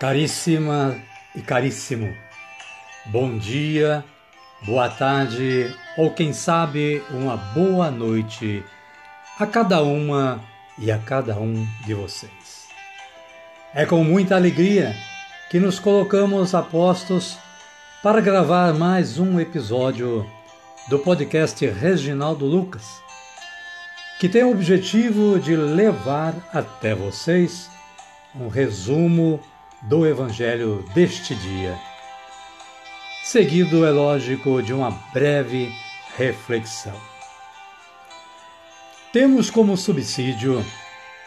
Caríssima e caríssimo, bom dia, boa tarde ou quem sabe uma boa noite a cada uma e a cada um de vocês. É com muita alegria que nos colocamos a postos para gravar mais um episódio do podcast Reginaldo Lucas, que tem o objetivo de levar até vocês um resumo do Evangelho deste dia. Seguido, é lógico, de uma breve reflexão. Temos como subsídio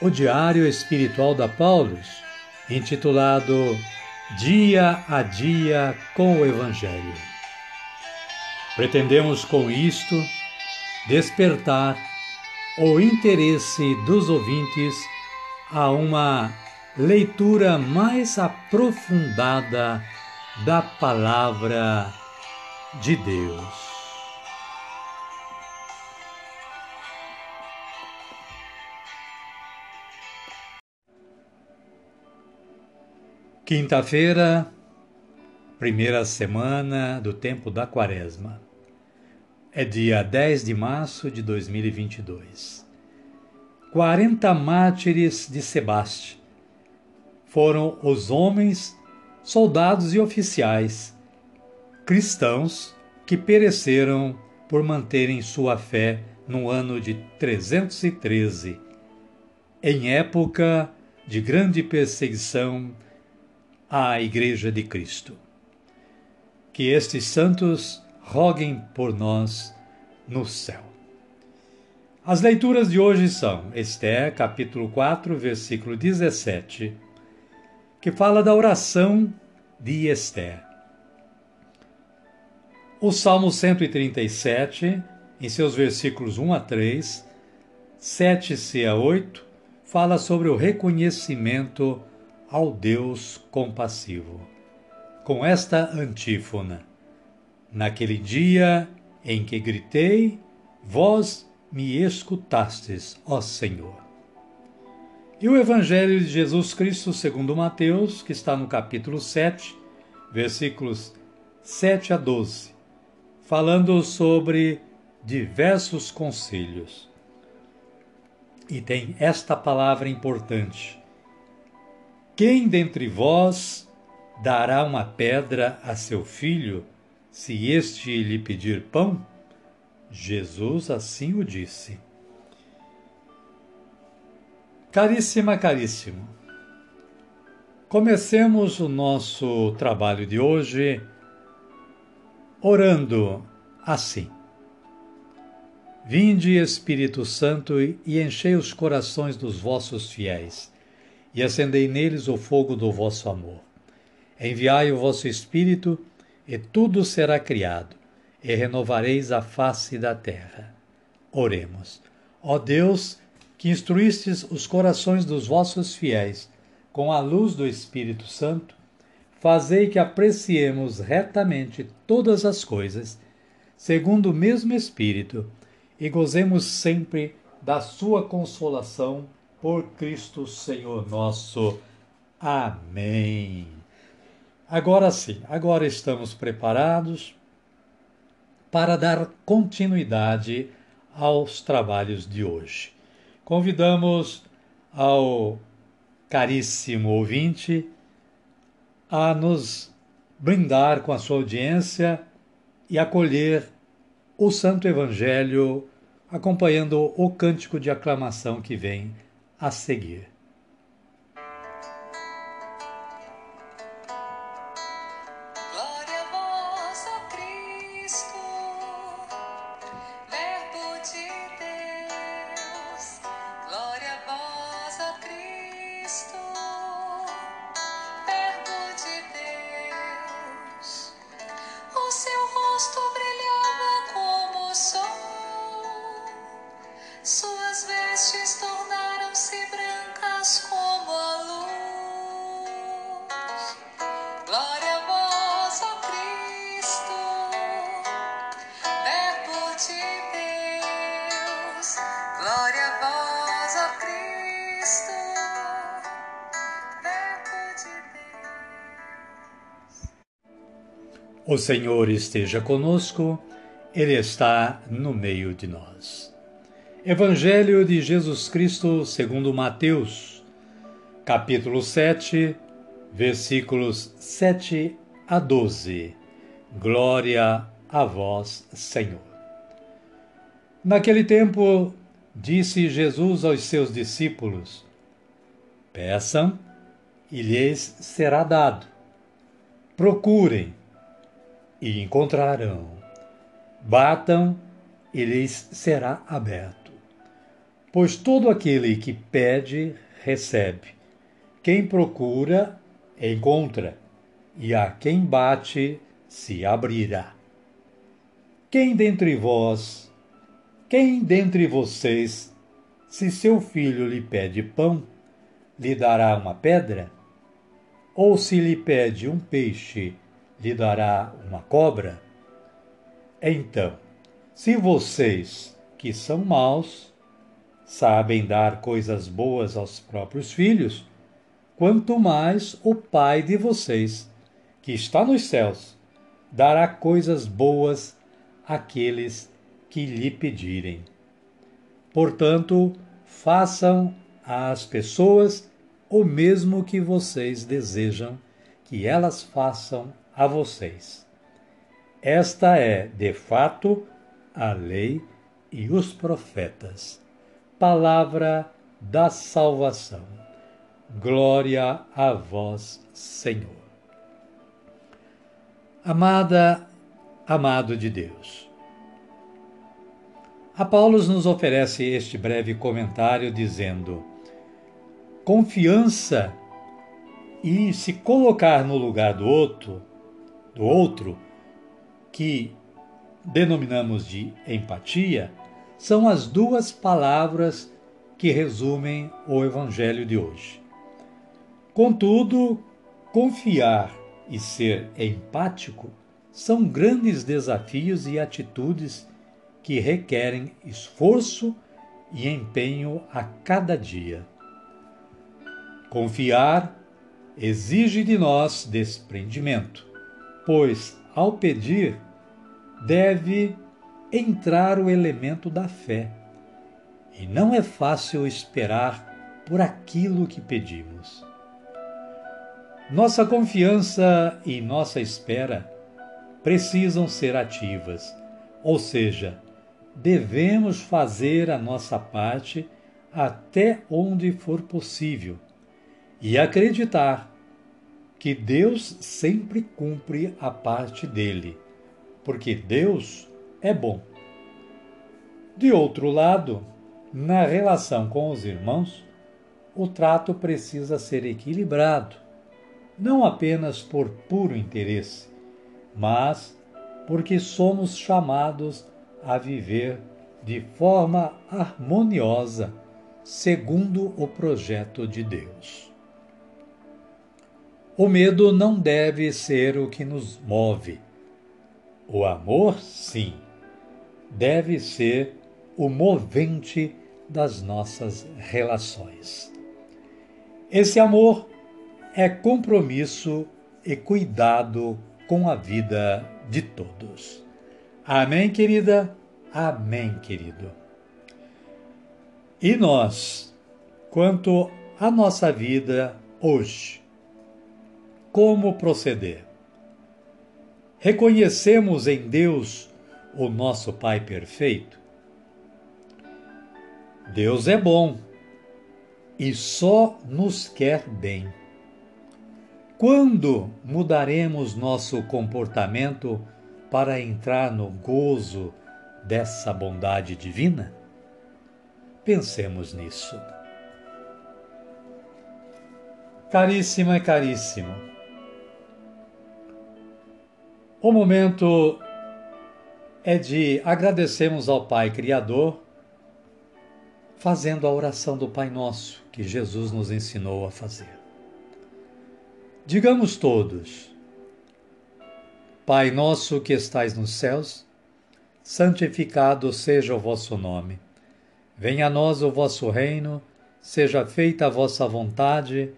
o Diário Espiritual da Paulus, intitulado Dia a Dia com o Evangelho. Pretendemos com isto despertar o interesse dos ouvintes a uma leitura mais aprofundada da Palavra de Deus. Quinta-feira, primeira semana do tempo da Quaresma. É dia 10 de março de 2022. 40 mártires de Sebastião foram os homens, soldados e oficiais cristãos que pereceram por manterem sua fé no ano de 313, em época de grande perseguição à Igreja de Cristo. Que estes santos roguem por nós no céu. As leituras de hoje são Esté, capítulo 4, versículo 17 que fala da oração de Esther. O Salmo 137, em seus versículos 1 a 3, 7c a 8, fala sobre o reconhecimento ao Deus compassivo. Com esta antífona: Naquele dia em que gritei, vós me escutastes, ó Senhor. E o Evangelho de Jesus Cristo segundo Mateus, que está no capítulo 7, versículos 7 a 12, falando sobre diversos conselhos. E tem esta palavra importante: Quem dentre vós dará uma pedra a seu filho, se este lhe pedir pão? Jesus assim o disse. Caríssima, caríssimo, comecemos o nosso trabalho de hoje orando assim. Vinde, Espírito Santo, e enchei os corações dos vossos fiéis, e acendei neles o fogo do vosso amor. Enviai o vosso Espírito, e tudo será criado, e renovareis a face da terra. Oremos. Ó Deus, que instruístes os corações dos vossos fiéis com a luz do Espírito Santo, fazei que apreciemos retamente todas as coisas, segundo o mesmo Espírito, e gozemos sempre da sua consolação por Cristo Senhor nosso. Amém. Agora sim, agora estamos preparados para dar continuidade aos trabalhos de hoje. Convidamos ao caríssimo ouvinte a nos brindar com a sua audiência e acolher o Santo Evangelho acompanhando o cântico de aclamação que vem a seguir. O Senhor esteja conosco, Ele está no meio de nós. Evangelho de Jesus Cristo segundo Mateus, capítulo 7, versículos 7 a 12. Glória a vós, Senhor. Naquele tempo, disse Jesus aos seus discípulos: Peçam e lhes será dado. Procurem e encontrarão. Batam e lhes será aberto. Pois todo aquele que pede, recebe. Quem procura, encontra. E a quem bate, se abrirá. Quem dentre vós, quem dentre vocês, se seu filho lhe pede pão, lhe dará uma pedra? Ou se lhe pede um peixe, lhe dará uma cobra? Então, se vocês, que são maus, sabem dar coisas boas aos próprios filhos, quanto mais o Pai de vocês, que está nos céus, dará coisas boas àqueles que lhe pedirem. Portanto, façam às pessoas o mesmo que vocês desejam que elas façam a vocês. Esta é, de fato, a lei e os profetas. Palavra da salvação. Glória a vós, Senhor. Amada, amado de Deus. A Paulo nos oferece este breve comentário dizendo: confiança e se colocar no lugar do outro do outro, que denominamos de empatia, são as duas palavras que resumem o Evangelho de hoje. Contudo, confiar e ser empático são grandes desafios e atitudes que requerem esforço e empenho a cada dia. Confiar exige de nós desprendimento pois, ao pedir, deve entrar o elemento da fé. E não é fácil esperar por aquilo que pedimos. Nossa confiança e nossa espera precisam ser ativas, ou seja, devemos fazer a nossa parte até onde for possível e acreditar que Deus sempre cumpre a parte dele, porque Deus é bom. De outro lado, na relação com os irmãos, o trato precisa ser equilibrado, não apenas por puro interesse, mas porque somos chamados a viver de forma harmoniosa, segundo o projeto de Deus. O medo não deve ser o que nos move. O amor, sim, deve ser o movente das nossas relações. Esse amor é compromisso e cuidado com a vida de todos. Amém, querida? Amém, querido. E nós, quanto à nossa vida hoje, como proceder. Reconhecemos em Deus o nosso Pai perfeito? Deus é bom e só nos quer bem. Quando mudaremos nosso comportamento para entrar no gozo dessa bondade divina? Pensemos nisso. Caríssima e caríssimo, o momento é de agradecermos ao Pai Criador, fazendo a oração do Pai Nosso que Jesus nos ensinou a fazer. Digamos todos: Pai nosso que estais nos céus, santificado seja o vosso nome. Venha a nós o vosso reino, seja feita a vossa vontade,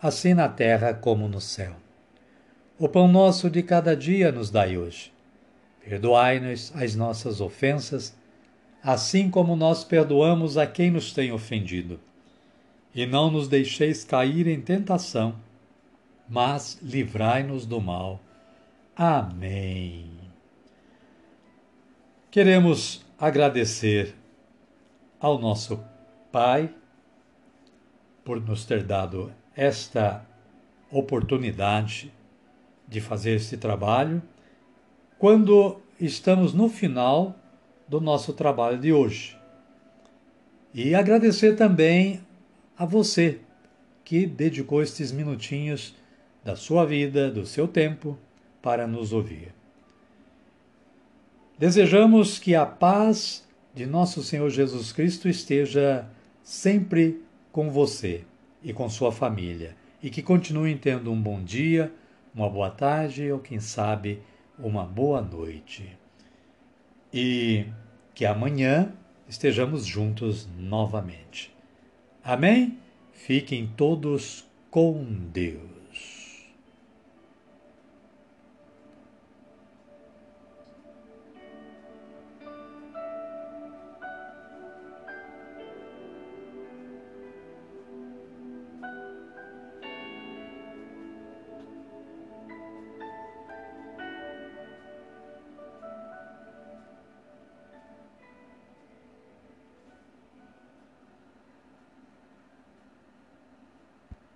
assim na terra como no céu. O pão nosso de cada dia nos dai hoje. Perdoai-nos as nossas ofensas, assim como nós perdoamos a quem nos tem ofendido. E não nos deixeis cair em tentação, mas livrai-nos do mal. Amém. Queremos agradecer ao nosso Pai por nos ter dado esta oportunidade de fazer esse trabalho quando estamos no final do nosso trabalho de hoje. E agradecer também a você que dedicou estes minutinhos da sua vida, do seu tempo, para nos ouvir. Desejamos que a paz de nosso Senhor Jesus Cristo esteja sempre com você e com sua família e que continuem tendo um bom dia uma boa tarde ou, quem sabe, uma boa noite. E que amanhã estejamos juntos novamente. Amém? Fiquem todos com Deus.